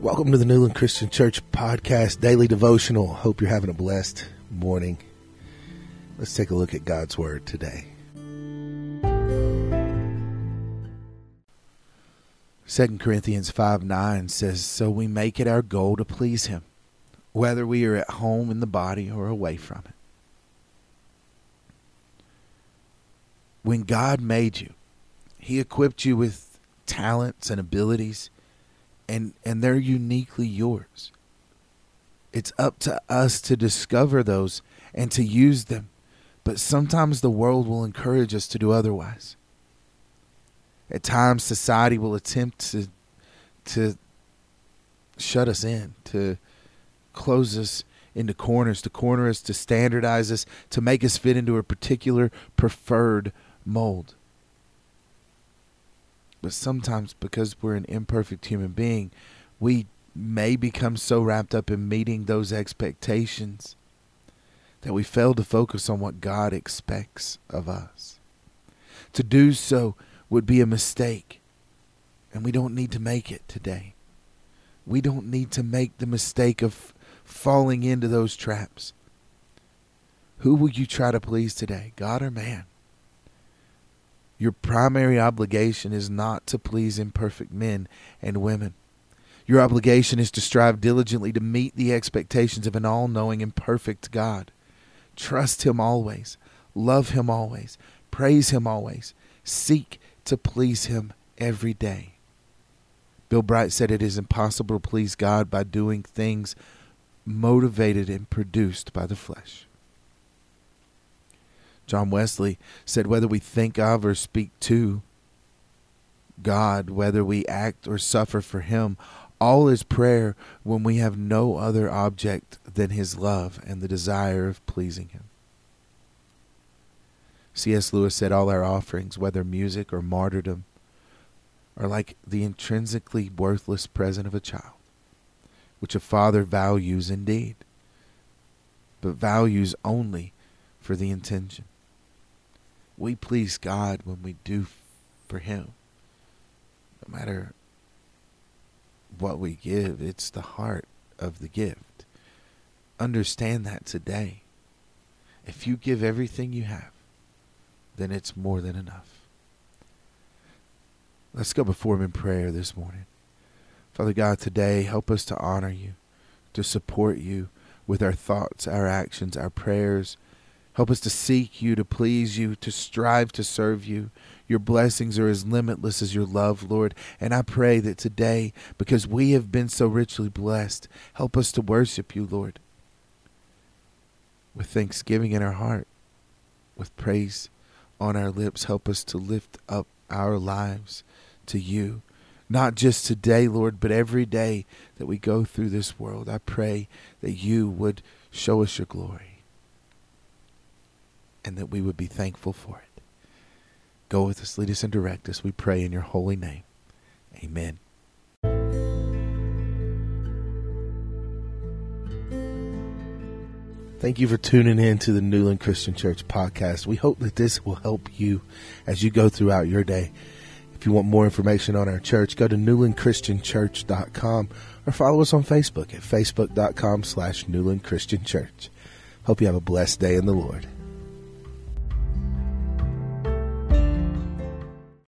Welcome to the Newland Christian Church Podcast Daily Devotional. Hope you're having a blessed morning. Let's take a look at God's Word today. 2 Corinthians 5 9 says, So we make it our goal to please Him, whether we are at home in the body or away from it. When God made you, He equipped you with talents and abilities and and they're uniquely yours. It's up to us to discover those and to use them. But sometimes the world will encourage us to do otherwise. At times society will attempt to to shut us in, to close us into corners, to corner us, to standardize us, to make us fit into a particular preferred mold. But sometimes, because we're an imperfect human being, we may become so wrapped up in meeting those expectations that we fail to focus on what God expects of us. To do so would be a mistake, and we don't need to make it today. We don't need to make the mistake of falling into those traps. Who will you try to please today, God or man? Your primary obligation is not to please imperfect men and women. Your obligation is to strive diligently to meet the expectations of an all knowing and perfect God. Trust Him always, love Him always, praise Him always, seek to please Him every day. Bill Bright said it is impossible to please God by doing things motivated and produced by the flesh. John Wesley said, whether we think of or speak to God, whether we act or suffer for Him, all is prayer when we have no other object than His love and the desire of pleasing Him. C.S. Lewis said, All our offerings, whether music or martyrdom, are like the intrinsically worthless present of a child, which a father values indeed, but values only for the intention we please God when we do for Him. No matter what we give, it's the heart of the gift. Understand that today. If you give everything you have, then it's more than enough. Let's go before Him in prayer this morning. Father God, today help us to honor you, to support you with our thoughts, our actions, our prayers, Help us to seek you, to please you, to strive to serve you. Your blessings are as limitless as your love, Lord. And I pray that today, because we have been so richly blessed, help us to worship you, Lord, with thanksgiving in our heart, with praise on our lips. Help us to lift up our lives to you. Not just today, Lord, but every day that we go through this world. I pray that you would show us your glory and that we would be thankful for it. Go with us, lead us, and direct us, we pray in your holy name. Amen. Thank you for tuning in to the Newland Christian Church podcast. We hope that this will help you as you go throughout your day. If you want more information on our church, go to newlandchristianchurch.com or follow us on Facebook at facebook.com slash Newland Christian Church. Hope you have a blessed day in the Lord.